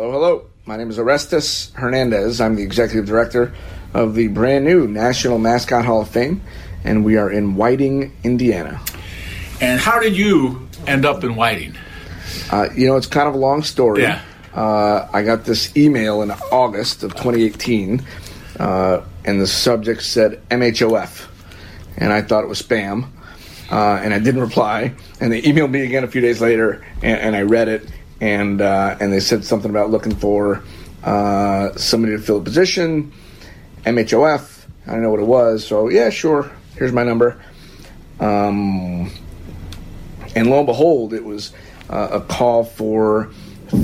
Hello, hello. My name is Orestes Hernandez. I'm the executive director of the brand new National Mascot Hall of Fame, and we are in Whiting, Indiana. And how did you end up in Whiting? Uh, you know, it's kind of a long story. Yeah. Uh, I got this email in August of 2018, uh, and the subject said MHOF, and I thought it was spam, uh, and I didn't reply. And they emailed me again a few days later, and, and I read it, and uh, and they said something about looking for uh, somebody to fill a position, MHOF. I don't know what it was, so yeah, sure. Here's my number. Um, and lo and behold, it was uh, a call for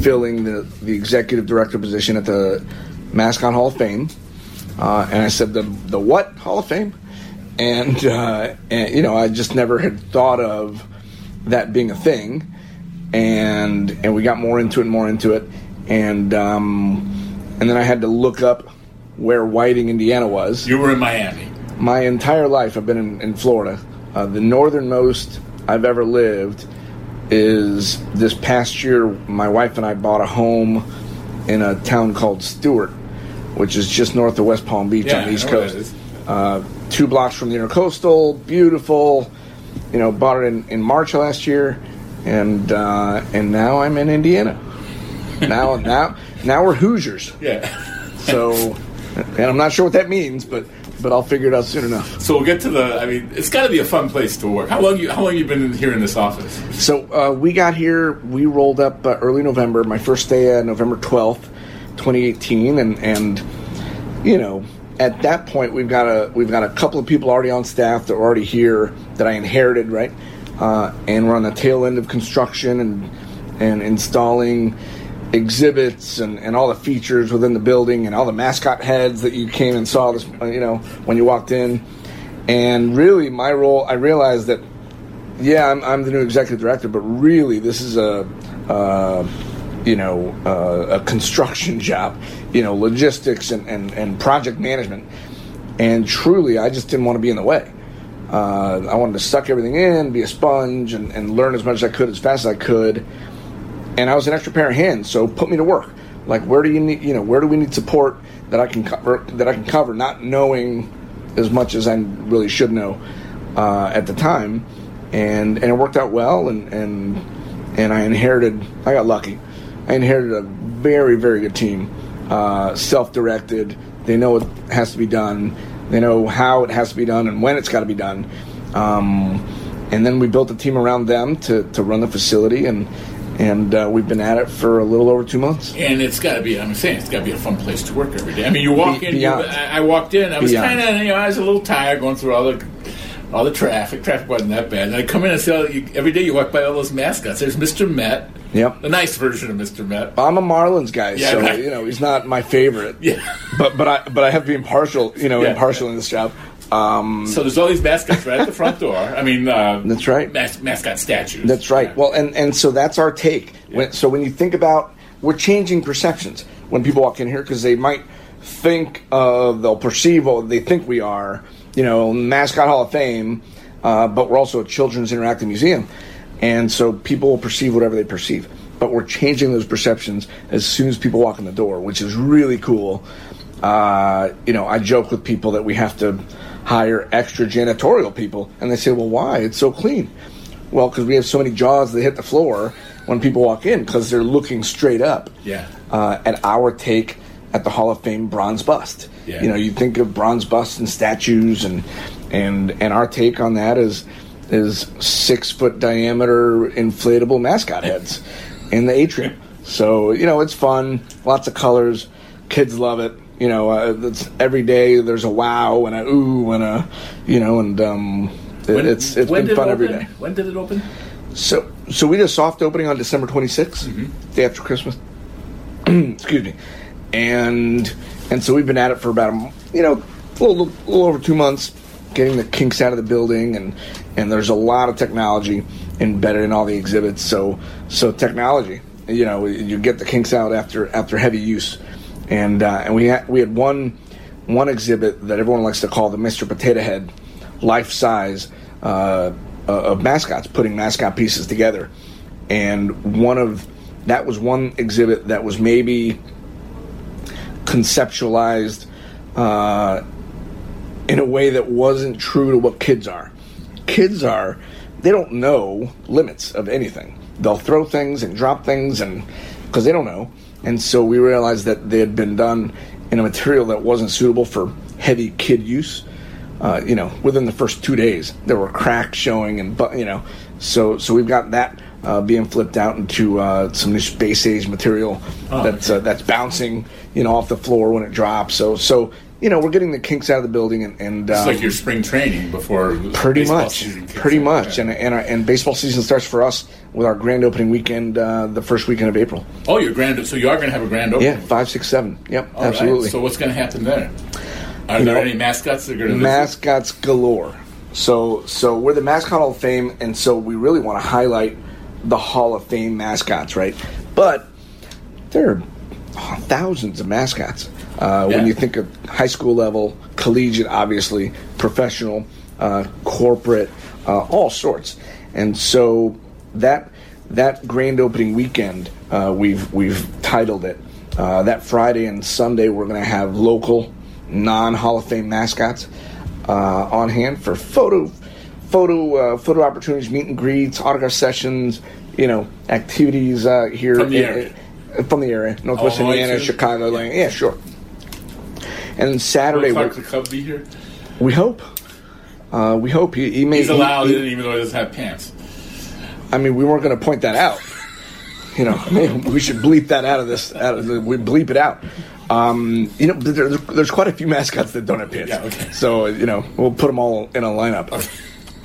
filling the, the executive director position at the Mascot Hall of Fame. Uh, and I said, the, the what Hall of Fame? And, uh, and, you know, I just never had thought of that being a thing. And, and we got more into it and more into it. And, um, and then I had to look up where Whiting, Indiana was. You were in Miami. My entire life, I've been in, in Florida. Uh, the northernmost I've ever lived is this past year. My wife and I bought a home in a town called Stuart, which is just north of West Palm Beach Yeah, on the East I know where Coast. Uh, two blocks from the Intercoastal, beautiful. You know, bought it in, in March of last year, and uh, and now I'm in Indiana. now now now we're Hoosiers. Yeah. So, and I'm not sure what that means, but but I'll figure it out soon enough. So we'll get to the. I mean, it's got to be a fun place to work. How long you? How long you been here in this office? So uh, we got here. We rolled up uh, early November. My first day, uh, November twelfth, twenty eighteen, and and you know at that point we've got a we've got a couple of people already on staff that are already here that I inherited, right? Uh, and we're on the tail end of construction and and installing exhibits and, and all the features within the building and all the mascot heads that you came and saw this you know when you walked in and really my role i realized that yeah, I'm, I'm the new executive director, but really, this is a, uh, you know, uh, a construction job, you know, logistics and, and, and project management. And truly, I just didn't want to be in the way. Uh, I wanted to suck everything in, be a sponge, and, and learn as much as I could as fast as I could. And I was an extra pair of hands, so put me to work. Like, where do you need, you know, where do we need support that I can cover, that I can cover, not knowing as much as I really should know uh, at the time and and it worked out well and and and I inherited I got lucky I inherited a very very good team uh, self-directed they know what has to be done they know how it has to be done and when it's got to be done um, and then we built a team around them to, to run the facility and and uh, we've been at it for a little over two months And it's got to be. I'm saying it's got to be a fun place to work every day. I mean, you walk Be- in. You, I walked in. I was kind of, you know, I was a little tired going through all the. All the traffic, traffic wasn't that bad. And I come in and see all, you, every day you walk by all those mascots. There's Mr. Met, yep the nice version of Mr. Met. I'm a Marlins guy, Yeah, so right. you know he's not my favorite. Yeah. but but I but I have to be impartial, you know, Yeah. impartial in this job. Um, So there's all these mascots right at the front door. I mean, uh, That's right. Mas- mascot statues. That's right. Well, and and so that's our take. When, so when you think about, we're changing perceptions when people walk in here because they might think of, they'll perceive what they think we are. You know, mascot Hall of Fame, uh, but we're also a children's interactive museum, and so people will perceive whatever they perceive. But we're changing those perceptions as soon as people walk in the door, which is really cool. Uh, you know, I joke with people that we have to hire extra janitorial people, and they say, "Well, why? It's so clean." Well, because we have so many jaws that hit the floor when people walk in because they're looking straight up Yeah. uh, at our take at the Hall of Fame bronze bust. Yeah. You know, you think of bronze busts and statues, and and and our take on that is is six foot diameter inflatable mascot heads in the atrium. So you know, it's fun, lots of colors, kids love it. You know, uh, every day there's a wow and a ooh and a you know, and um, it- it's it's when been fun it every open? When did it open? So, so we did a soft opening on December 26th, day after Christmas. Excuse me, and and so we've been at it for about a you know a little, little over two months, getting the kinks out of the building, and and there's a lot of technology embedded in all the exhibits. So so technology, you know, you get the kinks out after after heavy use, and uh, and we had we had one one exhibit that everyone likes to call the Mr. Potato Head, life size uh, of mascots, putting mascot pieces together. And one of that was one exhibit that was maybe conceptualized uh, in a way that wasn't true to what kids are. Kids are, they don't know limits of anything. They'll throw things and drop things, and because they don't know. And so we realized that they had been done in a material that wasn't suitable for heavy kid use. Uh, you know, within the first two days, there were cracks showing, and you know, so so we've got that uh, being flipped out into uh, some new space age material Oh, that's okay. uh, that's bouncing, you know, off the floor when it drops. So so you know, we're getting the kinks out of the building, and, and It's um, like your spring training before pretty much, pretty in. much, Yeah. and and, our, and baseball season starts for us with our grand opening weekend, uh, the first weekend of April. oh, your grand. So you are going to have a grand opening. Yeah, five, six, seven. Yep, All right. absolutely. So what's going to happen there? Are You there know, any mascots that are going to mascots galore. So so we're the mascot hall of fame, and so we really want to highlight the Hall of Fame mascots, right? But there are thousands of mascots. Uh, Yeah. When you think of high school level, collegiate, obviously, professional, uh, corporate, uh, all sorts, and so that that grand opening weekend, uh, we've we've titled it. Uh, that Friday and Sunday, we're going to have local, non Hall of Fame mascots uh, on hand for photo, photo, uh, photo opportunities, meet and greets, autograph sessions, you know, activities uh, here From the in- area. uh, from the area, Northwest Illinois, Indiana? Chicago. Like, yeah, sure. And then Saturday, Will we, the Cub be here? we hope. Uh, we hope he, he may. He's allowed he- in even though he doesn't have pants. I mean, we weren't going to point that out. You know, we should bleep that out of this. Out of the, we bleep it out. Um, you know, there, there's quite a few mascots that don't have pants. Yeah, okay. So you know, we'll put them all in a lineup.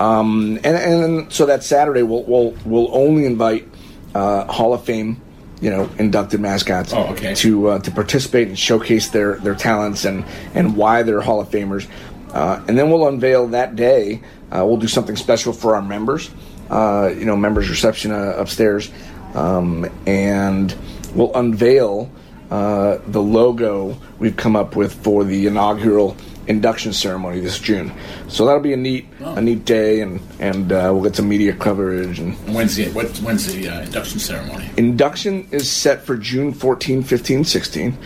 Um, and and so that Saturday, we'll we'll we'll only invite uh, Hall of Fame, you know, inducted mascots Oh, okay. to uh, to participate and showcase their their talents and and why they're Hall of Famers. Uh, and then we'll unveil that day. Uh, we'll do something special for our members. Uh, you know, members reception uh, upstairs, um, and we'll unveil uh, the logo we've come up with for the inaugural induction ceremony this June. So that'll be a neat Oh. a neat day, and and uh, we'll get some media coverage. And And when's the what, when's the uh, induction ceremony? induction is set for June 14, 15, 16.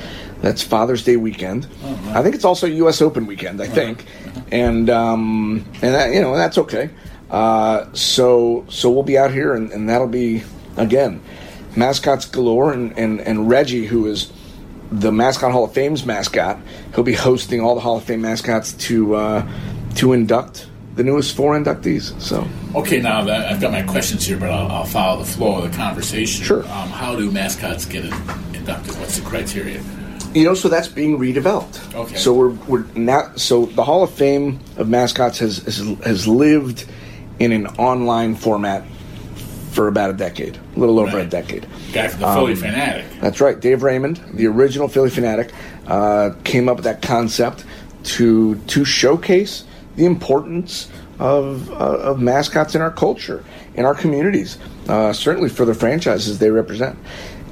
That's Father's Day weekend. I think it's also U.S. Open weekend. I think, and um, and that, you know that's okay. Uh, so so we'll be out here, and, and that'll be again mascots galore, and, and and Reggy, who is the mascot Hall of Fame's mascot, he'll be hosting all the Hall of Fame mascots to uh, to induct the newest four inductees. So Okay, now that I've got my questions here, but I'll, I'll follow the flow of the conversation. Sure. Um, how do mascots get inducted? What's the criteria? you know, so that's being redeveloped. Okay. So we're we're now so the Hall of Fame of mascots has has, has lived in an online format for about a decade, a little over a decade. Guy from the Phillie Phanatic. That's right. Dave Raymond, the original Phillie Phanatic, uh, came up with that concept to to showcase the importance of uh, of mascots in our culture, in our communities, uh, certainly for the franchises they represent.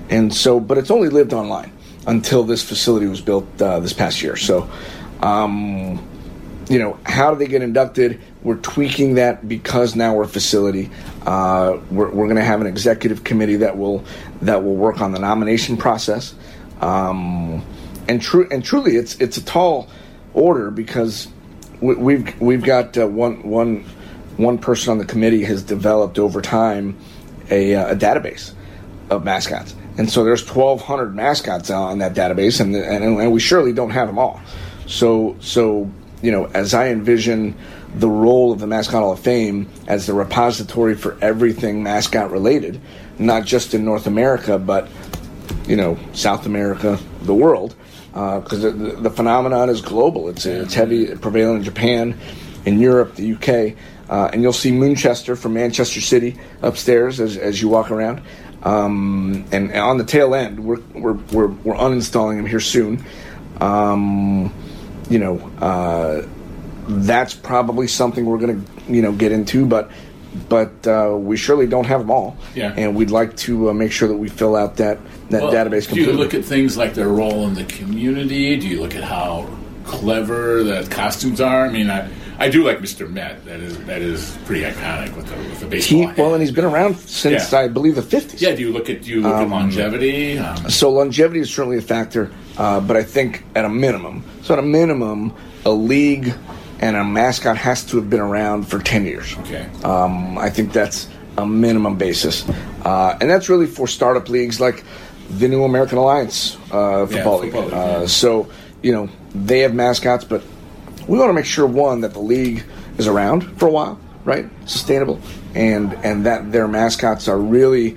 And so, but it's only lived online until this facility was built uh, this past year. So. Um, you know, how do they get inducted? We're tweaking that because now we're a facility. Uh, we're we're going to have an executive committee that will that will work on the nomination process. Um, and true and truly, it's it's a tall order because we, we've we've got uh, one one one person on the committee has developed over time a, uh, a database of mascots, and so there's 1,200 mascots on that database, and, and and we surely don't have them all. So so you know, as I envision the role of the Mascot Hall of Fame as the repository for everything mascot related, not just in North America, but you know, South America, the world, because the, the phenomenon is global. It's it's heavy prevalent in Japan, in Europe, the UK, uh, and you'll see Moonchester from Manchester City upstairs as, as you walk around. Um, and, and on the tail end, we're we're we're, we're uninstalling him here soon. Um, you know, uh, that's probably something we're going to you know get into, but but uh, we surely don't have them all. Yeah. And we'd like to uh, make sure that we fill out that that Well, database Do you look at things like their role in the community? Do you look at how clever the costumes are? I mean, I, I do like Mr. Met. That is that is pretty iconic with the with the baseball. He, well, and he's been around since Yeah. I believe the fifties. yeah. Do you look at do you look at longevity? Um, So longevity is certainly a factor, uh, but I think at a minimum, so at a minimum, a league and a mascot has to have been around for ten years. okay. Um, I think that's a minimum basis, uh, and that's really for startup leagues like the New American Alliance uh, football league. football league, Uh, yeah. So you know they have mascots, but we want to make sure one that the league is around for a while, right? Sustainable, and and that their mascots are really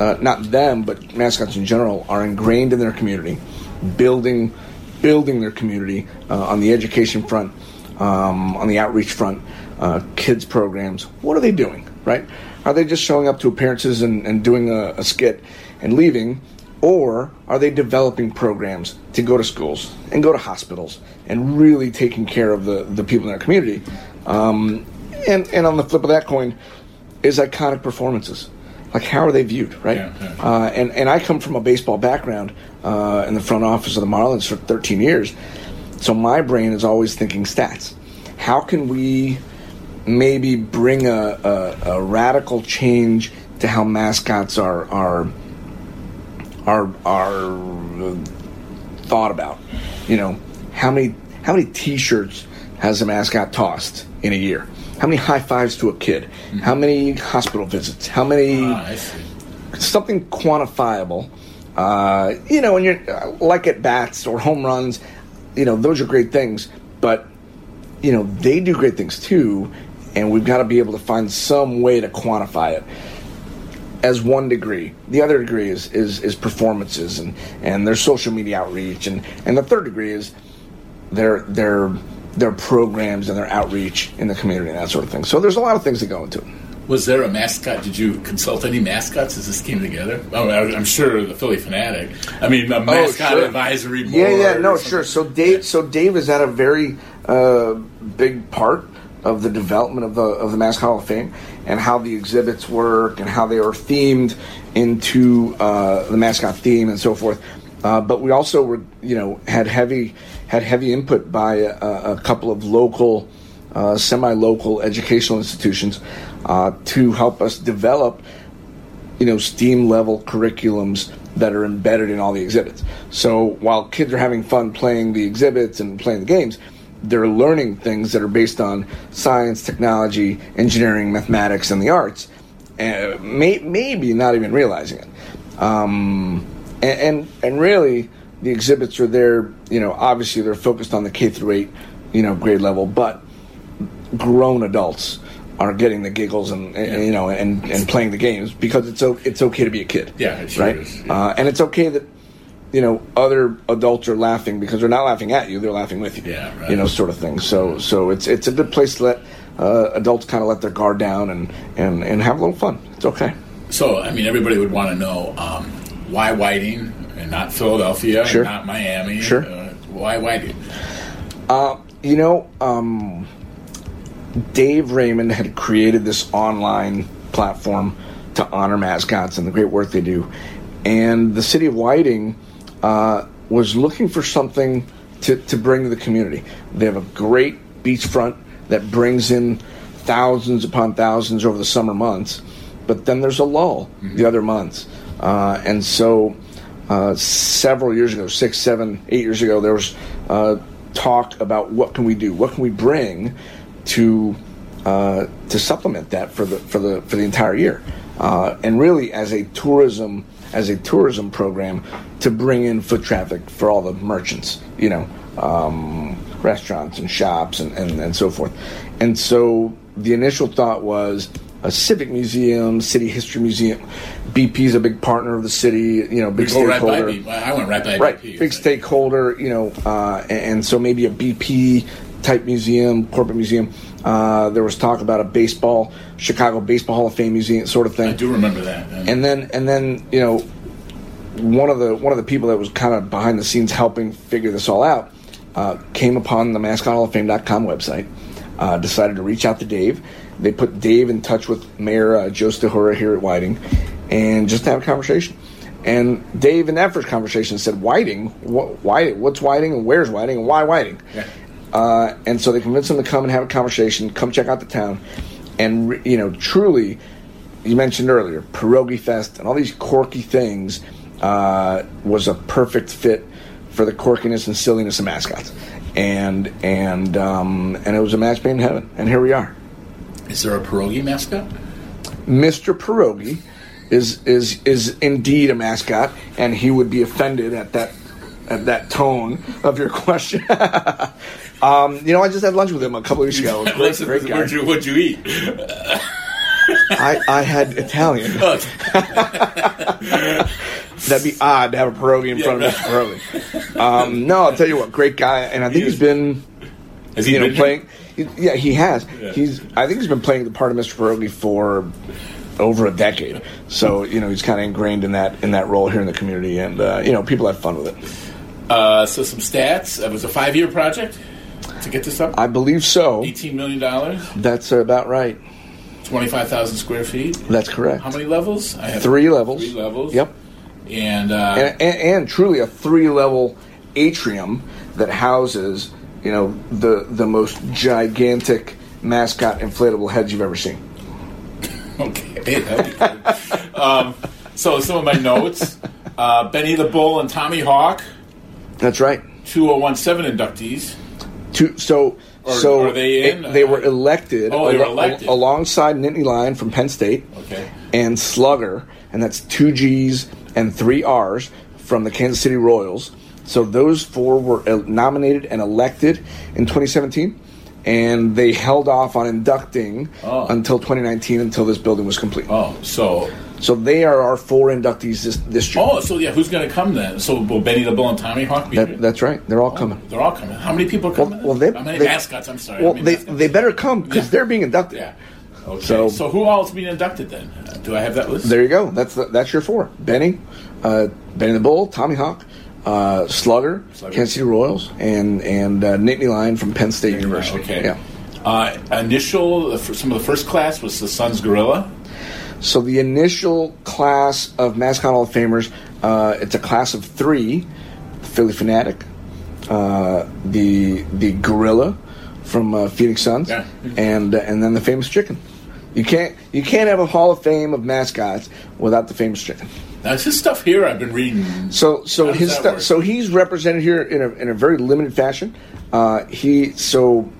uh, not them, but mascots in general are ingrained in their community, building building their community uh, on the education front, um, on the outreach front, uh, kids programs. What are they doing? Right? Are they just showing up to appearances and, and doing a, a skit and leaving? Or are they developing programs to go to schools and go to hospitals and really taking care of the, the people in their community? Um, and, and on the flip of that coin is iconic performances. Like, how are they viewed, right? Yeah, yeah. Uh, and, and I come from a baseball background uh, in the front office of the Marlins for 13 years. So my brain is always thinking stats. How can we maybe bring a, a, a radical change to how mascots are are are are thought about? You know, how many how many T-shirts has a mascot tossed in a year? How many high fives to a kid? How many hospital visits? How many? Ah, something quantifiable. Uh, you know, when you're uh, like at bats or home runs, you know, those are great things, but you know, they do great things too, and we've got to be able to find some way to quantify it. As one degree, the other degree is is, is performances and and their social media outreach, and and the third degree is their their their programs and their outreach in the community and that sort of thing. So there's a lot of things that go into it. Was there a mascot? Did you consult any mascots as this came together? Oh, I'm sure the Phillie Phanatic. I mean, a mascot sure. advisory board. Yeah, yeah, no, sure. So Dave, so Dave is at a very uh, big part of the development of the of the Mascot Hall of Fame and how the exhibits work and how they are themed into uh, the mascot theme and so forth. Uh, but we also were, you know, had heavy had heavy input by a, a couple of local, uh, semi-local educational institutions uh, to help us develop you know STEAM level curriculums that are embedded in all the exhibits. So while kids are having fun playing the exhibits and playing the games, they're learning things that are based on science, technology, engineering, mathematics, and the arts, and may, maybe not even realizing it. Um, and, and and really, the exhibits are there. You know, obviously they're focused on the K through eight, you know, grade level, but grown adults are getting the giggles and, and Yeah. you know and, and playing the games because it's o- it's okay to be a kid. Yeah, it sure right. is, yeah. Uh, and it's okay that you know other adults are laughing because they're not laughing at you; they're laughing with you. Yeah, right. You know, sort of thing. So so it's it's a good place to let uh, adults kind of let their guard down and, and and have a little fun. It's okay. So, I mean, everybody would want to know um, why Whiting and not Philadelphia, Sure. and not Miami. Sure. Uh, why Whiting? You know, um, Dave Raymond had created this online platform to honor mascots and the great work they do. And the city of Whiting uh, was looking for something to, to bring to the community. They have a great beachfront that brings in thousands upon thousands over the summer months, but then there's a lull the other months. Uh, and so uh, several years ago, six, seven, eight years ago, there was uh, talk about what can we do, what can we bring to uh, to supplement that for the for the for the entire year, uh, and really as a tourism as a tourism program to bring in foot traffic for all the merchants, you know, um, restaurants and shops and, and, and so forth. And so the initial thought was a civic museum, city history museum. BP is a big partner of the city, you know, big Go right stakeholder. I went right by right BP. big stakeholder you know uh, and, and so maybe a bp type museum corporate museum. Uh, there was talk about a baseball chicago baseball hall of fame museum sort of thing. I do remember that. and then and then you know one of the one of the people that was kind of behind the scenes helping figure this all out uh, came upon the mascothalloffame.com website uh, decided to reach out to dave. They put dave in touch with mayor uh, joe stahura here at whiting and just to have a conversation. And dave in that first conversation said whiting? What, why, what's whiting? And where's whiting? And why whiting? Yeah. Uh, and so they convinced him to come and have a conversation, come check out the town, and re- you know, truly, you mentioned earlier, pierogi fest and all these quirky things uh, was a perfect fit for the quirkiness and silliness of mascots, and and um, and it was a match made in heaven, and here we are. Is there a pierogi mascot? Mr. Pierogi is is is indeed a mascot, and he would be offended at that at that tone of your question. um, you know, I just had lunch with him a couple weeks ago. Great, great guy. what'd, you, what'd you eat? I, I had Italian. That'd be odd to have a pierogi in front of Mr. Pierogi. Um, no, I'll tell you what, great guy, and I think he's been Has he you know playing. Yeah, he has. Yeah. He's. I think he's been playing the part of Mr. Pierogi for over a decade. So you know he's kind of ingrained in that in that role here in the community, and uh, you know people have fun with it. Uh, so some stats. It was a five-year project to get this up. I believe so. Eighteen million dollars, That's about right. twenty-five thousand square feet. That's correct. How many levels? I have Three levels. Three levels. Yep. And, uh, And, and, and truly a three level atrium that houses you know the the most gigantic mascot inflatable heads you've ever seen. okay, that'd be good. um, so some of my notes: uh, Benny the Bull and Tommy Hawk, That's right. 2017 inductees. Two, so Or- so are they in? it- they were elected, Oh, they were al- elected. alongside Nittany Lion from Penn State Okay. and Slugger, and that's two G's and three R's from the Kansas City Royals. So those four were nominated and elected in 2017, and they held off on inducting Oh. until 2019 until this building was complete. Oh, so So they are our four inductees this, this year. oh, so yeah, who's going to come then? So will Benny the Bull and Tommy Hawk be? That, that's right. They're all coming. They're all coming. How many people are coming? well, they- How many they- mascots? I'm sorry. Well, they, mascots? they better come because Yeah. they're being inducted. yeah. Okay. So- So, who all is being inducted then? Uh, do I have that list? There you go. That's the, that's your four: Benny, uh, Benny the Bull, Tommy Hawk, uh, Slugger, Slugger. Kansas City Royals, and and uh, Nittany Lion from Penn State University. Okay. Yeah. Uh, initial, some of the first class was the Suns Gorilla. So the initial class of mascot Hall of Famers, uh, it's a class of three: the Phillie Phanatic, uh, the the Gorilla from uh, Phoenix Suns, Yeah. and uh, and then the famous Chicken. You can't you can't have a Hall of Fame of mascots without the famous Chicken. It's his stuff here I've been reading. So, so his that stu- work? so he's represented here in a, in a very limited fashion. Uh, he so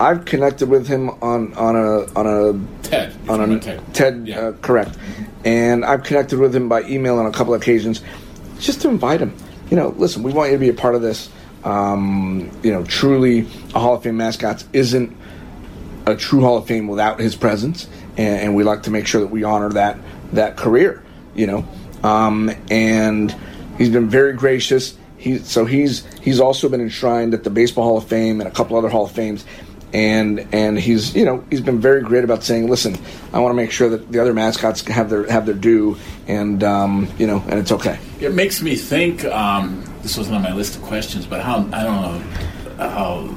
I've connected with him on on a on a Ted. On a Ted. TED Yeah. uh, correct, and I've connected with him by email on a couple of occasions, just to invite him. You know, listen, we want you to be a part of this. Um, you know, truly, a Hall of Fame mascots isn't a true Hall of Fame without his presence, and, and we like to make sure that we honor that that career. You know, um, and he's been very gracious. He so he's he's also been enshrined at the Baseball Hall of Fame and a couple other Hall of Fames, and and he's you know he's been very great about saying, listen, I want to make sure that the other mascots have their have their due, and um, you know, and it's okay. It makes me think. Um, this wasn't on my list of questions, but how I don't know how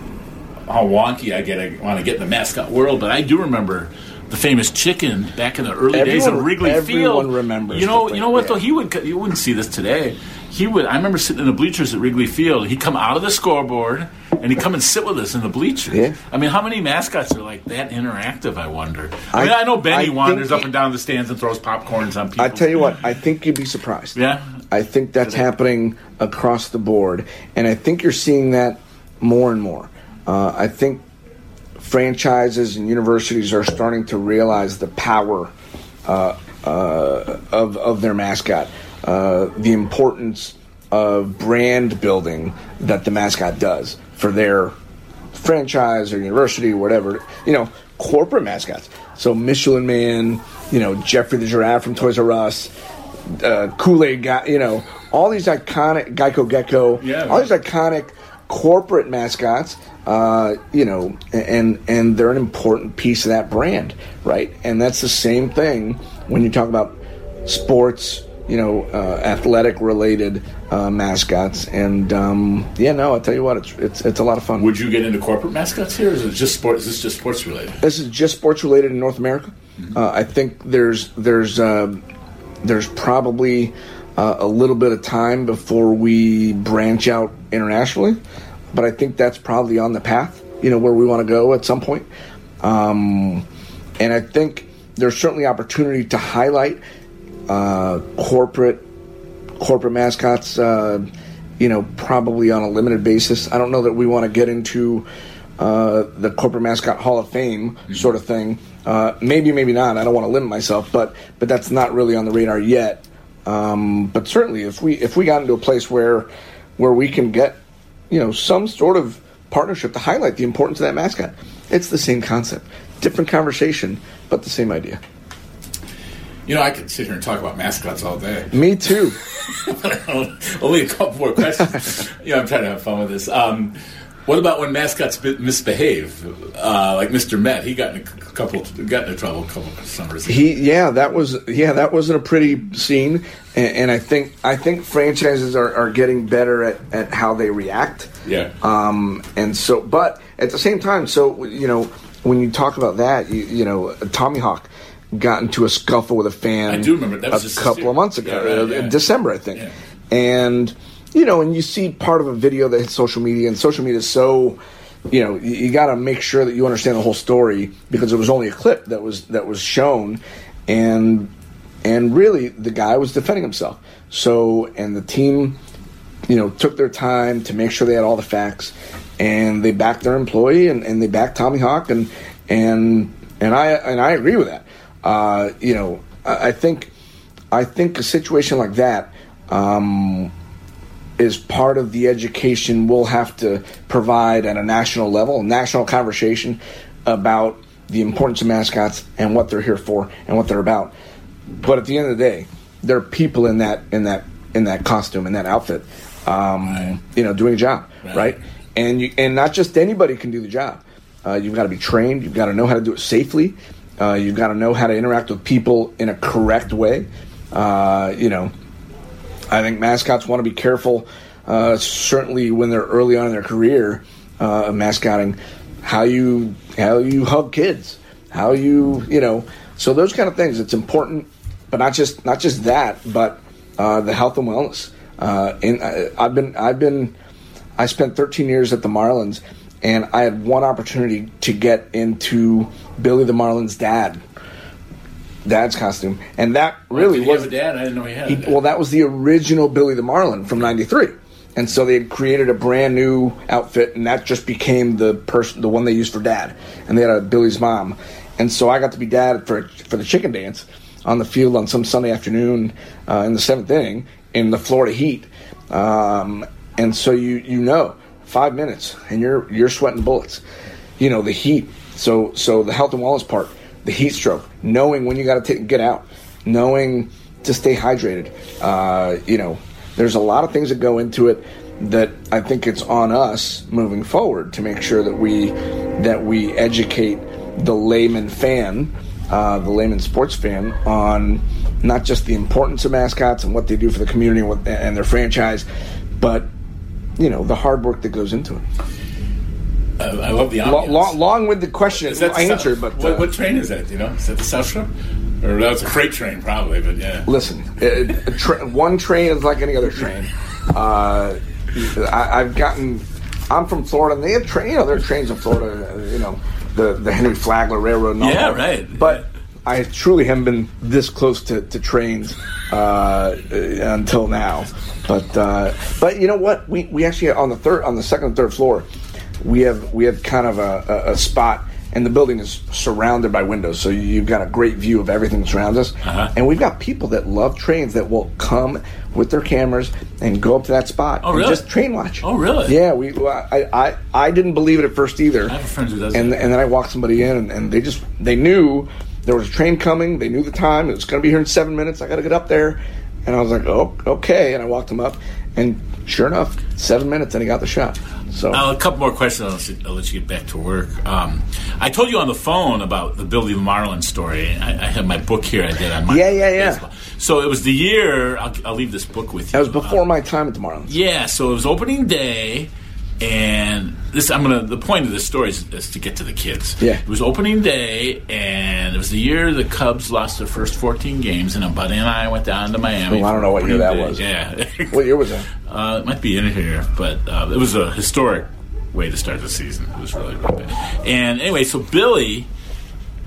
how wonky I get. I want to get in the mascot world, but I do remember the famous chicken back in the early days of Everyone- Wrigley everyone Field. remembers You know, you know what though? He would. You wouldn't see this today. He would. I remember sitting in the bleachers at Wrigley Field. He'd come out of the scoreboard and he'd come and sit with us in the bleachers. Yeah. I mean, how many mascots are like that interactive? I wonder. I, I- mean, I know Benny I wanders up and down the stands and throws popcorns on people. I tell you what, I think you'd be surprised. Yeah. I think that's happening across the board, and I think you're seeing that more and more. Uh, I think franchises and universities are starting to realize the power uh, uh, of of their mascot, uh, the importance of brand building that the mascot does for their franchise or university or whatever. You know, corporate mascots. So Michelin Man, you know, Geoffrey the Giraffe from Toys R Us, uh, Kool Aid guy, you know, all these iconic Geico Gecko, Yeah. all these iconic corporate mascots. Uh, you know, and and they're an important piece of that brand, right? And that's the same thing when you talk about sports, you know, uh, athletic related uh, mascots. And um, yeah, no, I'll tell you what, it's it's it's a lot of fun. Would you get into corporate mascots here? Or is it just sports? Is this just sports related? this is just sports related in North America. Uh, I think there's there's uh, there's probably uh, a little bit of time before we branch out internationally, but I think that's probably on the path. you know, where we want to go at some point. Um, and I think there's certainly opportunity to highlight uh, corporate corporate mascots. Uh, you know, probably on a limited basis. I don't know that we want to get into uh, the corporate mascot Hall of Fame sort of thing. Uh, maybe, maybe not. I don't want to limit myself, but but that's not really on the radar yet. Um, but certainly, if we if we got into a place where where we can get you know some sort of partnership to highlight the importance of that mascot, it's the same concept, different conversation, but the same idea. You know, I could sit here and talk about mascots all day. Me too. Only a couple more questions. yeah, I'm trying to have fun with this. Um, what about when mascots misbehave, uh, like Mr. Met? He got in a couple, got into trouble a couple summers. Ago. He, yeah, that was, yeah, that wasn't a pretty scene, and, and I think, I think franchises are, are getting better at, at how they react. Yeah. Um, and so, but at the same time, so you know, when you talk about that, you, you know, Tommy Hawk got into a scuffle with a fan. I do remember that was a couple of months ago, yeah, right, yeah. in December, I think, and you know, and you see part of a video that hits social media, and social media is so, you know, you, you got to make sure that you understand the whole story because it was only a clip that was that was shown, and and really the guy was defending himself. So and the team, you know, took their time to make sure they had all the facts, and they backed their employee and, and they backed Tommy Hawk, and and and I and I agree with that. Uh, you know, I, I think I think a situation like that. Um, is part of the education we'll have to provide at a national level, a national conversation about the importance of mascots and what they're here for and what they're about. But at the end of the day, there are people in that in that in that costume in that outfit, um, right. you know, doing a job, right? right? And you, and not just anybody can do the job. Uh, you've got to be trained. You've got to know how to do it safely. Uh, you've got to know how to interact with people in a correct way. Uh, you know, I think mascots want to be careful, uh, certainly when they're early on in their career, uh, mascotting, how you how you hug kids, how you you know, so those kind of things. It's important, but not just not just that, but uh, the health and wellness. Uh, and I, I've been I've been I spent 13 years at the Marlins, and I had one opportunity to get into Billy the Marlin's dad dad's costume, and that really was a dad. I didn't know he had. He, well, that was the original Billy the Marlin from '93, and so they had created a brand new outfit, and that just became the person, the one they used for dad, and they had a Billy's mom, and so I got to be dad for for the chicken dance on the field on some Sunday afternoon uh, in the seventh inning in the Florida heat, um, and so you you know five minutes and you're you're sweating bullets, you know the heat. So so the health and wellness part the heat stroke, knowing when you got to get out, knowing to stay hydrated. Uh, you know, there's a lot of things that go into it that I think it's on us moving forward to make sure that we that we educate the layman fan, uh, the layman sports fan, on not just the importance of mascots and what they do for the community and, what, and their franchise, but you know the hard work that goes into it. Uh, I love the ambiance. Long, long with the question I answered, but what, uh, what, train is that? You know, is that the South Shore? Or that's a freight train, probably. But yeah. Listen, tra- one train is like any other train. Uh, I, have gotten. I'm from Florida, and they have train. You know, there are trains in Florida. You know, the the Henry Flagler Railroad. yeah, right. But I truly haven't been this close to, to trains uh, until now. But uh, but you know what? We we actually on the third on the second and third floor we have we have kind of a, a, a, spot and the building is surrounded by windows so you've got a great view of everything that surrounds us uh-huh. and we've got people that love trains that will come with their cameras and go up to that spot oh, really? just train watch oh really yeah we I, I, I didn't believe it at first either I have a friend who does and, and then I walked somebody in and, and they just they knew there was a train coming they knew the time it was going to be here in seven minutes I got to get up there and I was like oh okay and I walked him up and sure enough seven minutes and he got the shot so uh, a couple more questions. I'll let, you, I'll let you get back to work. Um, I told you on the phone about the Billy Marlin story. I, I have my book here. I did on my yeah, yeah, yeah. So it was the year. I'll, I'll, leave this book with you. That was before uh, my time at the Marlins. Yeah. So it was opening day, and this I'm gonna. The point of this story is, is, to get to the kids. Yeah. It was opening day, and it was the year the Cubs lost their first 14 games, and a buddy and I went down to Miami. Oh, I don't know what year that day. was. Yeah. what year was that? Uh, it might be in here, but uh, it was a historic way to start the season. It was really, really bad. And anyway, so Billy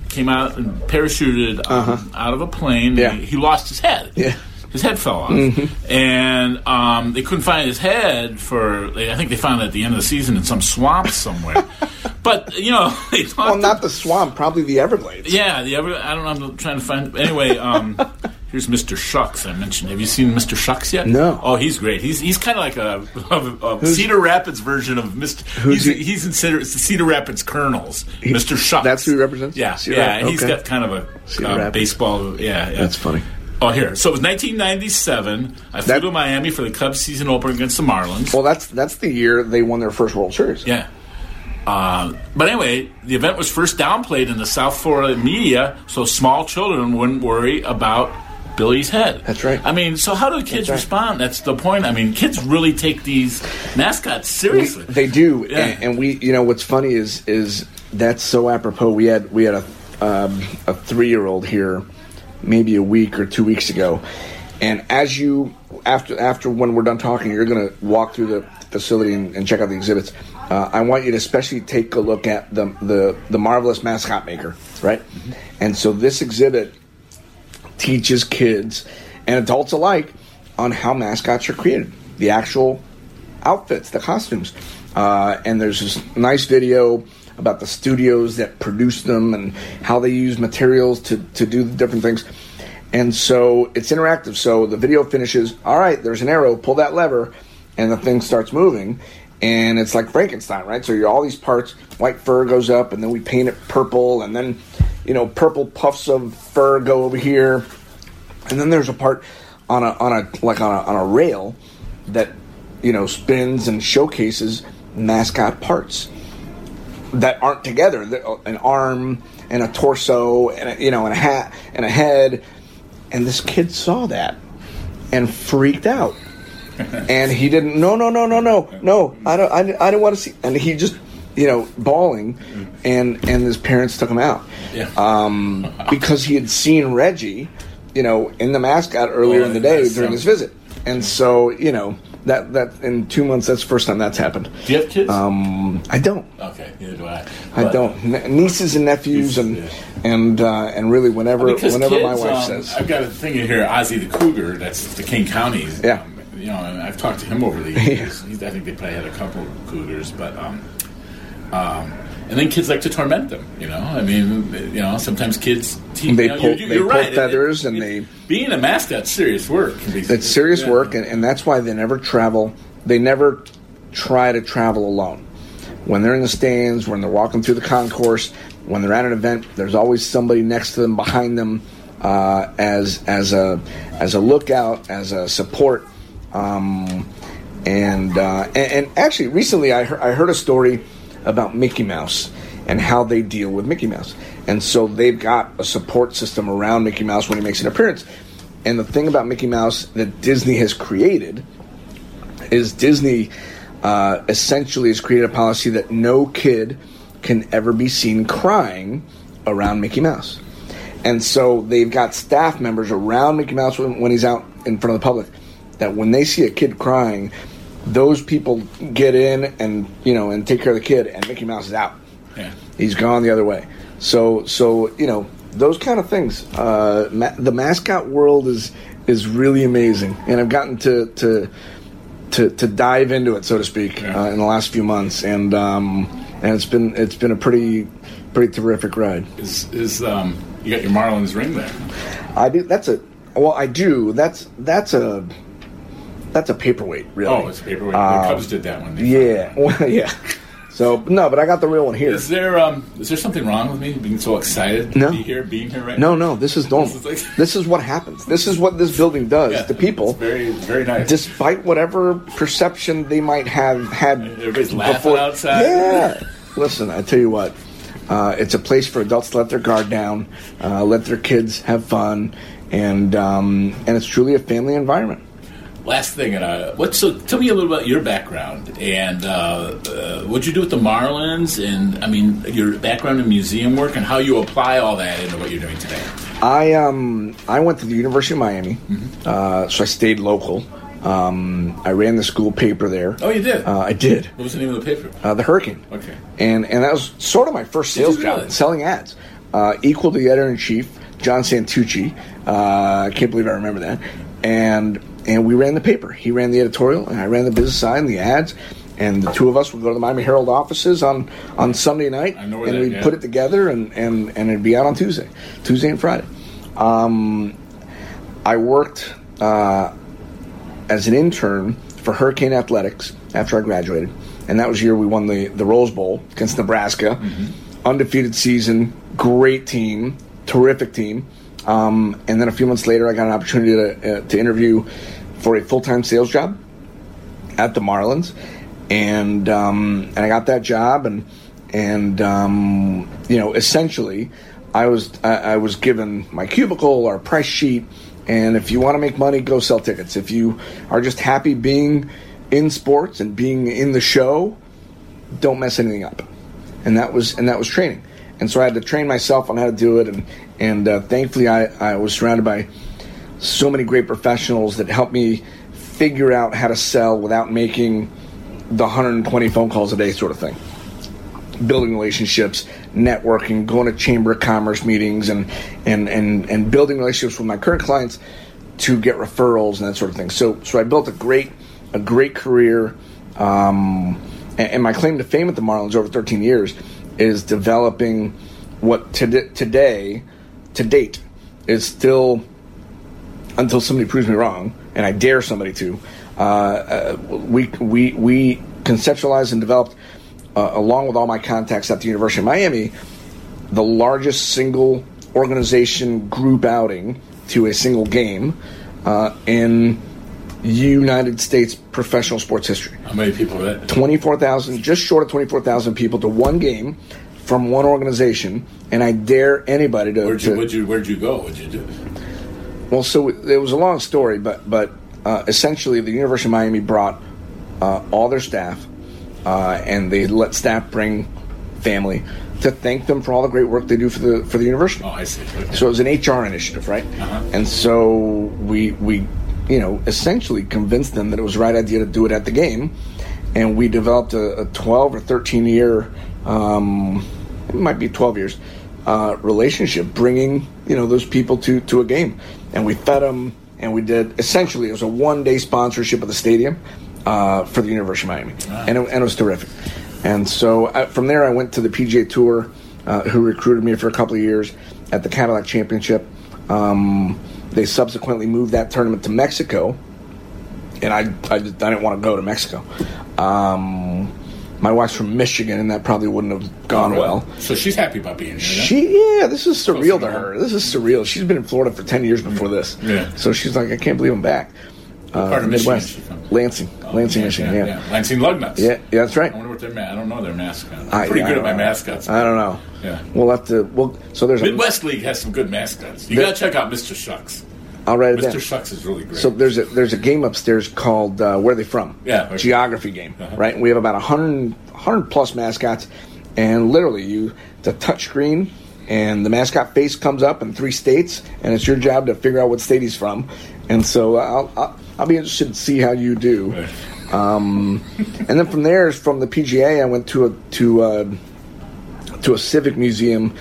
came out and parachuted um, out of a plane. Uh-huh. Yeah. He, he lost his head. Yeah. His head fell off, Mm-hmm. and um, they couldn't find his head for. I think they found it at the end of the season in some swamp somewhere. but you know, they. Well, not the swamp, probably the Everglades. Yeah, the ever. I don't know. I'm trying to find. Anyway, um, here's Mr. Shucks. I mentioned. Have you seen Mr. Shucks yet? No. Oh, he's great. He's he's kind of like a, a, a Cedar Rapids version of Mr. He's, he? he's it's the Cedar Rapids Kernels. Mr. Shucks. that's who he represents? Yeah, Cedar yeah. Rapids, He's okay. got kind of a uh, baseball. Yeah, yeah. That's funny. Oh, here. So it was 1997. I flew That- to Miami for the Cubs season opener against the Marlins. Well, that's that's the year they won their first World Series. Yeah. Uh, but anyway, the event was first downplayed in the South Florida media, so small children wouldn't worry about Billy's head. That's right. I mean, so how do kids That's right. respond? That's the point. I mean, kids really take these mascots seriously. They do, Yeah. and, and we, you know, what's funny is is that's so apropos. We had we had a um, a three year old here, maybe a week or two weeks ago, and as you after after when we're done talking, you're going to walk through the facility and, and check out the exhibits. Uh, I want you to especially take a look at the the the marvelous mascot maker, right? And so this exhibit teaches kids and adults alike on how mascots are created, the actual outfits, the costumes. Uh, and there's this nice video about the studios that produce them and how they use materials to, to do different things. And so it's interactive. So the video finishes, all right, there's an arrow, pull that lever, and the thing starts moving. And it's like Frankenstein, right? So you're all these parts, white fur goes up, and then we paint it purple, and then, you know, purple puffs of fur go over here. And then there's a part on a on a like on a on a rail that you know spins and showcases mascot parts that aren't together an arm and a torso and a, you know and a hat and a head. And this kid saw that and freaked out. and he didn't. No, no, no, no, no, no. I don't. I, I don't want to see. And he just, you know, bawling, and and his parents took him out Yeah. um, because he had seen Reggy, you know, in the mascot earlier Oh, in the day during so- his visit, and so you know that that in two months that's the first time that's happened. do you have kids? Um, I don't. okay, neither do I. I don't. N- nieces and nephews and Yeah. and uh, and really whenever Because whenever kids, my wife um, says I've got a thing in here, Ozzy the Cougar. That's the Kane County. Yeah. Um, you know, and I've talked to him over the years. He's, I think they probably had a couple cougars, but um, um, and then kids like to torment them. You know, I mean, you know, sometimes kids te- They you know, pull- they you're pull right. Feathers and it- they- being a mascot, serious work. It's serious yeah. work, and, and that's why they never travel. They never try to travel alone. When they're in the stands, when they're walking through the concourse, when they're at an event, there's always somebody next to them, behind them, uh, as as a as a lookout, as a support. Um, and, uh, and and actually, recently I heard, I heard a story about Mickey Mouse and how they deal with Mickey Mouse. And so they've got a support system around Mickey Mouse when he makes an appearance. And the thing about Mickey Mouse that Disney has created is Disney uh, essentially has created a policy that no kid can ever be seen crying around Mickey Mouse. And so they've got staff members around Mickey Mouse when, when he's out in front of the public that when they see a kid crying, those people get in and you know and take care of the kid, and Mickey Mouse is out. Yeah. He's gone the other way. So so you know those kind of things. Uh, ma- the mascot world is is really amazing, and I've gotten to to to, to dive into it, so to speak, Yeah. uh, in the last few months, and um, and it's been it's been a pretty pretty terrific ride. Is, is um, you got your Marlins ring there? I do. That's a well. I do. That's that's a that's a paperweight. Really. Oh, it's a paperweight. Uh, the Cubs did that one. Yeah. Well, yeah. So no, but I got the real one here. Is there um, is there something wrong with me being so excited to No. be here, being here right No, now? no. No, this is normal. This is like- this is what happens. This is what this building does Yeah, to people. It's very very nice. despite whatever perception they might have had Everybody's laughing outside. Yeah. Listen, I tell you what, uh, it's a place for adults to let their guard down, uh, let their kids have fun, and um, and it's truly a family environment. Last thing, and uh, what? So, tell me a little about your background and uh, uh, what you do with the Marlins, and I mean your background in museum work and how you apply all that into what you're doing today. I um I went to the University of Miami, Mm-hmm. uh, so I stayed local Um, I ran the school paper there. Oh, you did. Uh, I did. what was the name of the paper? Uh, the Hurricane. Okay. And and that was sort of my first sales job, really? selling ads. Uh, equal to the editor in chief, John Santucci. Uh, I can't believe I remember that. And and we ran the paper. He ran the editorial, and I ran the business side and the ads. And the two of us would go to the Miami Herald offices on, on Sunday night, I know where and we'd put it together, and, and, and it'd be out on Tuesday, Tuesday and Friday. Um, I worked uh, as an intern for Hurricane Athletics after I graduated, and that was the year we won the, the Rose Bowl against Nebraska. Undefeated season, great team, terrific team. Um, and then a few months later, I got an opportunity to, uh, to interview for a full time sales job at the Marlins, and um, and I got that job, and and um, you know essentially, I was I, I was given my cubicle or price sheet, and if you want to make money, go sell tickets. If you are just happy being in sports and being in the show, don't mess anything up, and that was and that was training, and so I had to train myself on how to do it, and and uh, thankfully I, I was surrounded by so many great professionals that helped me figure out how to sell without making the 120 phone calls a day sort of thing. Building relationships, networking, going to chamber of commerce meetings, and and and and building relationships with my current clients to get referrals and that sort of thing. So so I built a great a great career. Um, and, and my claim to fame at the Marlins over 13 years is developing what to, today, to date, is still until somebody proves me wrong, and I dare somebody to. Uh, uh, we we we conceptualized and developed, uh, along with all my contacts at the University of Miami, the largest single organization group outing to a single game uh, in United States professional sports history. How many people are that? 24,000, just short of 24,000 people to one game from one organization, and I dare anybody to. Where'd you, to- where'd you, where'd you go? What'd you do? well, so it was a long story, but but uh, essentially, the University of Miami brought uh, all their staff, uh, and they let staff bring family to thank them for all the great work they do for the for the university. Oh, I see. Okay. So it was an HR initiative, right? Uh-huh. And so we we you know essentially convinced them that it was the right idea to do it at the game, and we developed a, a 12 or 13 year, um, it might be 12 years, uh, relationship, bringing you know those people to to a game, and we fed them, and we did essentially it was a one day sponsorship of the stadium uh, for the University of Miami, and, it, and it was terrific. And so uh, from there, I went to the PGA Tour, uh, who recruited me for a couple of years at the Cadillac Championship. Um, they subsequently moved that tournament to Mexico, and I, I, just- I didn't want to go to Mexico. Um, my wife's from Michigan, and that probably wouldn't have gone well. So she's happy about being here. She, yeah, this is surreal to her. This is surreal. She's been in Florida for ten years before this. Yeah. So she's like, I can't believe I'm back. Uh, part of Michigan Midwest, is she from? Lansing, Oh, Lansing, yeah, Michigan. yeah, Yeah, Lansing Lugnuts. yeah, yeah, that's right. I wonder what their ma- I don't know their mascot. I'm I- pretty good at my mascots. I don't know. Yeah. We'll have to. Well, so there's a. Midwest League has some good mascots. You There- gotta check out Mr. Shucks. I'll write it down. Mr. Shucks is really great. So there's a there's a game upstairs called uh, Where Are They From? Yeah, okay. Geography game, Uh-huh. right? And we have about 100, 100 plus mascots, and literally you it's a touch screen, and the mascot face comes up in three states, and it's your job to figure out what state he's from. And so I'll I'll, I'll be interested to see how you do. Right. Um, and then from there, from the PGA, I went to a to a, to a civic museum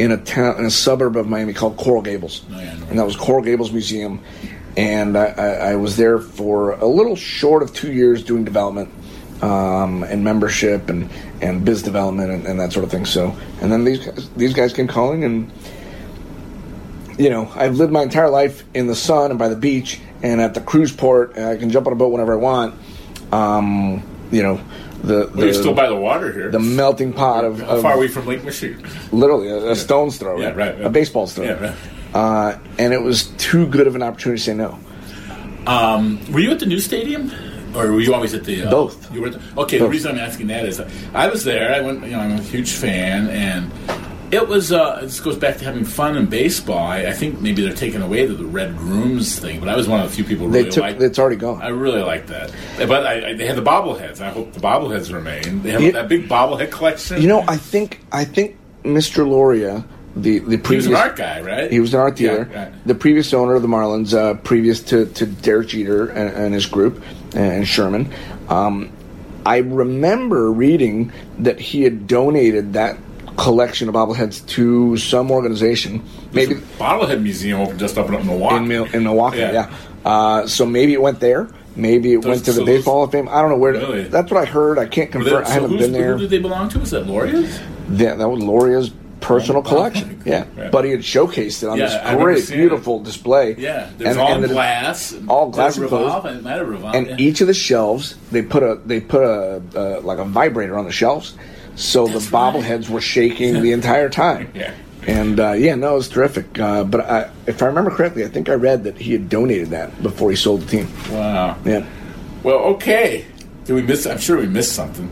in a town in a suburb of Miami called Coral Gables, Oh, yeah, and that was Coral Gables Museum. And I, I, I was there for a little short of two years doing development um, and membership and, and biz development and, and that sort of thing. So, and then these guys, these guys came calling, and you know, I've lived my entire life in the sun and by the beach and at the cruise port. And I can jump on a boat whenever I want. Um, you know, the Well, you're still by the water here. the melting pot of, How of far are we from Lake Michigan? literally a, a stone's throw, Yeah, right, yeah. a baseball's throw. Yeah, right. uh, and it was too good of an opportunity to say no. Were you at the new stadium, or were you always at the uh, Both. You were at the, okay. The reason I'm asking that is uh, I was there. I went. You know, I'm a huge fan, and it was. Uh, this goes back to having fun in baseball. I, I think maybe they're taking away the, the red rooms thing, but I was one of the few people who They really took liked. it's already gone. I really like that. But I, I, they had the bobbleheads. I hope the bobbleheads remain. They have Yeah. that big bobblehead collection. You know, I think I think Mr. Loria, the the He was previous an art guy, right? he was an art Yeah, dealer. right. The previous owner of the Marlins, uh, previous to, to Derek Jeter and, and his group and Sherman. Um, I remember reading that he had donated that collection of bobbleheads to some organization, maybe Bobblehead Museum opened just up in Milwaukee. in, Mil- in Milwaukee. Yeah. Yeah. Uh, so maybe it went there. Maybe it went to the so Baseball Hall of Fame. I don't know where. Really? That's what I heard. I can't confirm. I so haven't who's- been there. Who did they belong to? Was that Loria's? Yeah, that was Loria's personal Oh, collection. Yeah, Right. but he had showcased it on Yeah, this great, seeing it. beautiful display. Yeah, there's And- all and the- glass. all glass revolve? Have revolved. and yeah. each of the shelves they put a they put a uh, like a vibrator on the shelves, so That's the right. bobbleheads were shaking the entire time. Yeah. And uh, yeah, no, it was terrific. Uh, but I, if I remember correctly, I think I read that he had donated that before he sold the team. Wow. Yeah. Well, okay. Did we miss? I'm sure we missed something.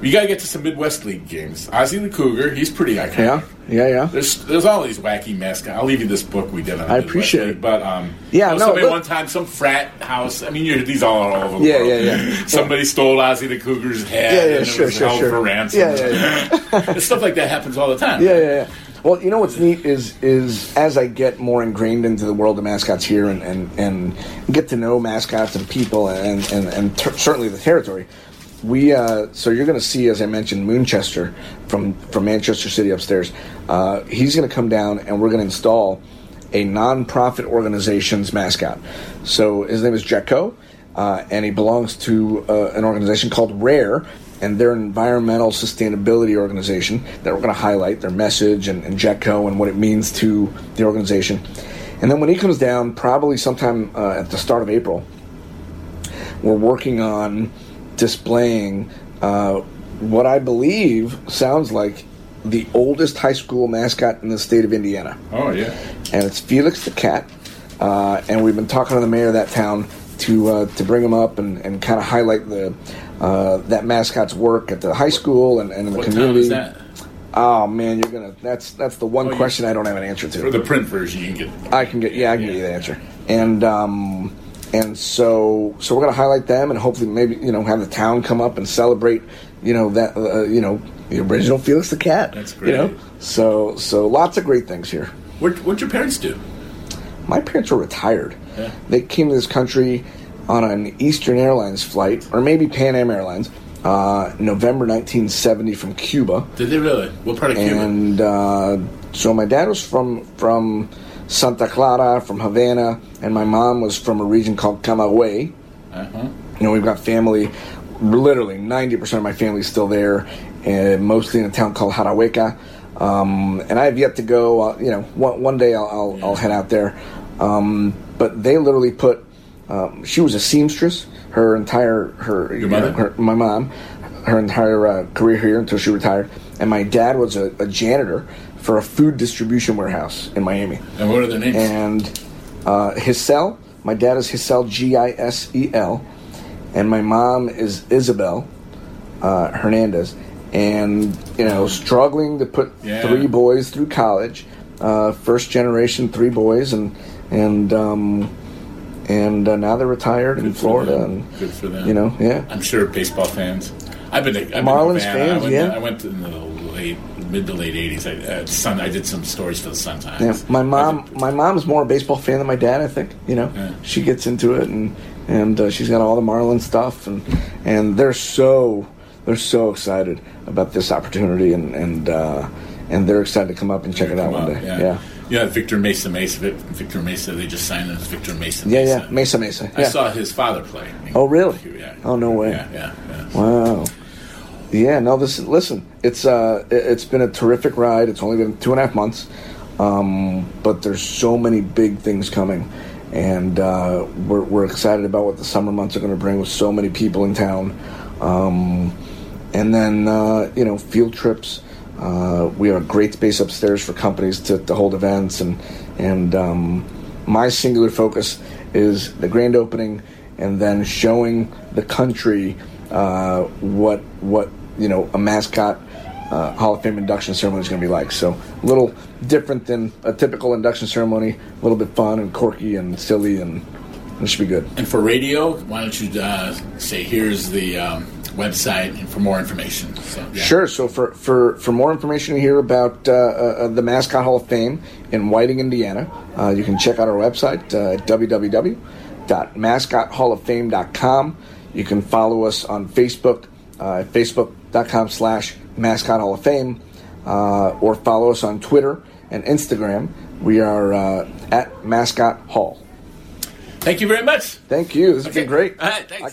We got to get to some Midwest League games. Ozzy the Cougar, he's pretty iconic. Yeah. Yeah. Yeah. There's there's all these wacky mascots. I'll leave you this book we did on. the I Midwest appreciate League, it. But um, Yeah, no, somebody look- one time some frat house. I mean, you these all are all over the Yeah, world. yeah, yeah. Somebody stole Ozzy the Cougar's head. Yeah, yeah, and it was sure, held sure. for ransom. Yeah, yeah, And stuff like that happens all the time. Yeah, yeah, yeah. Well, you know what's neat is is as I get more ingrained into the world of mascots here and and, and get to know mascots and people and and, and ter- certainly the territory. We uh, so you're going to see, as I mentioned, Moonchester from from Manchester City upstairs. Uh, he's going to come down and we're going to install a non-profit organization's mascot. So his name is Jacko, uh, and he belongs to uh, an organization called Rare, and they're an environmental sustainability organization that we're going to highlight their message and, and Jacko and what it means to the organization. And then when he comes down, probably sometime uh, at the start of April, we're working on displaying uh, what I believe sounds like the oldest high school mascot in the state of Indiana Oh yeah. and it's Felix the cat. Uh, and we've been talking to the mayor of that town to uh, to bring him up and, and kind of highlight the uh, that mascot's work at the high school and, and in the What time community. is that? Oh man, you're gonna that's that's the one Oh, question I don't have an answer to. For the print version, you can get. I can get yeah, I can get you the answer. And um, and so so we're gonna highlight them and hopefully maybe you know have the town come up and celebrate you know that uh, you know the original Felix the cat. That's great. You know, so so lots of great things here. What What'd your parents do? My parents were retired. Yeah. They came to this country on an Eastern Airlines flight, or maybe Pan Am Airlines, uh, November 1970 from Cuba. Did they really? What part of Cuba? And uh, so my dad was from from Santa Clara, from Havana, and my mom was from a region called Camagüey. Uh-huh. You know, we've got family. Literally, 90% of my family is still there, and mostly in a town called Jarahueca. Um, and I have yet to go. Uh, you know, one, one day I'll, I'll, I'll head out there. Um, but they literally put. Um, she was a seamstress. Her entire her, you mother? know, her my mom, her entire uh, career here until she retired. And my dad was a, a janitor for a food distribution warehouse in Miami And what are their names? and uh, Gisel. My dad is Gisel, G I S E L, and my mom is Isabel uh, Hernandez. And you know, struggling to put Yeah. three boys through college, uh, first generation, three boys, and and um, and uh, now they're retired in Good for Florida, them. and Good for them. you know, yeah. I'm sure baseball fans. I've been. To, I've been Marlins Havana. fans, I went, yeah. I went in the late, mid to late '80s. I, uh, Sun. I did some stories for the Sun Times. Yeah, my mom, did- my mom's more a baseball fan than my dad. I think you know Yeah. she gets into it, and and uh, she's got all the Marlin stuff, and and they're so they're so excited about this opportunity, and and uh, and they're excited to come up and check it out one up, day. Yeah. Yeah, yeah. Victor Mesa Mesa. Victor Mesa. They just signed him as Victor Mesa. yeah, Mesa. yeah. Mesa, Mesa. I saw his father play. Oh, really? Yeah. Oh, no way. Yeah, yeah, yeah. Wow. Yeah, no. This listen. It's uh, it- it's been a terrific ride. It's only been two and a half months, um, but there's so many big things coming, and uh, we're we're excited about what the summer months are going to bring with so many people in town, um, and then uh, you know field trips. Uh, we have a great space upstairs for companies to, to hold events, and and um, my singular focus is the grand opening, and then showing the country uh, what what you know a mascot uh, Hall of Fame induction ceremony is going to be like. So a little different than a typical induction ceremony, a little bit fun and quirky and silly, and it should be good. And for radio, why don't you uh, say here's the um, website and for more information. So, yeah. Sure. So for, for, for more information here about uh, uh, the Mascot Hall of Fame in Whiting, Indiana, uh, you can check out our website uh, at www.mascothalloffame.com. You can follow us on Facebook uh, facebook.com slash mascot hall of fame uh, or follow us on Twitter and Instagram. We are uh, at Mascot Hall. Thank you very much. Thank you. This has Okay. been great. All right, thanks. I-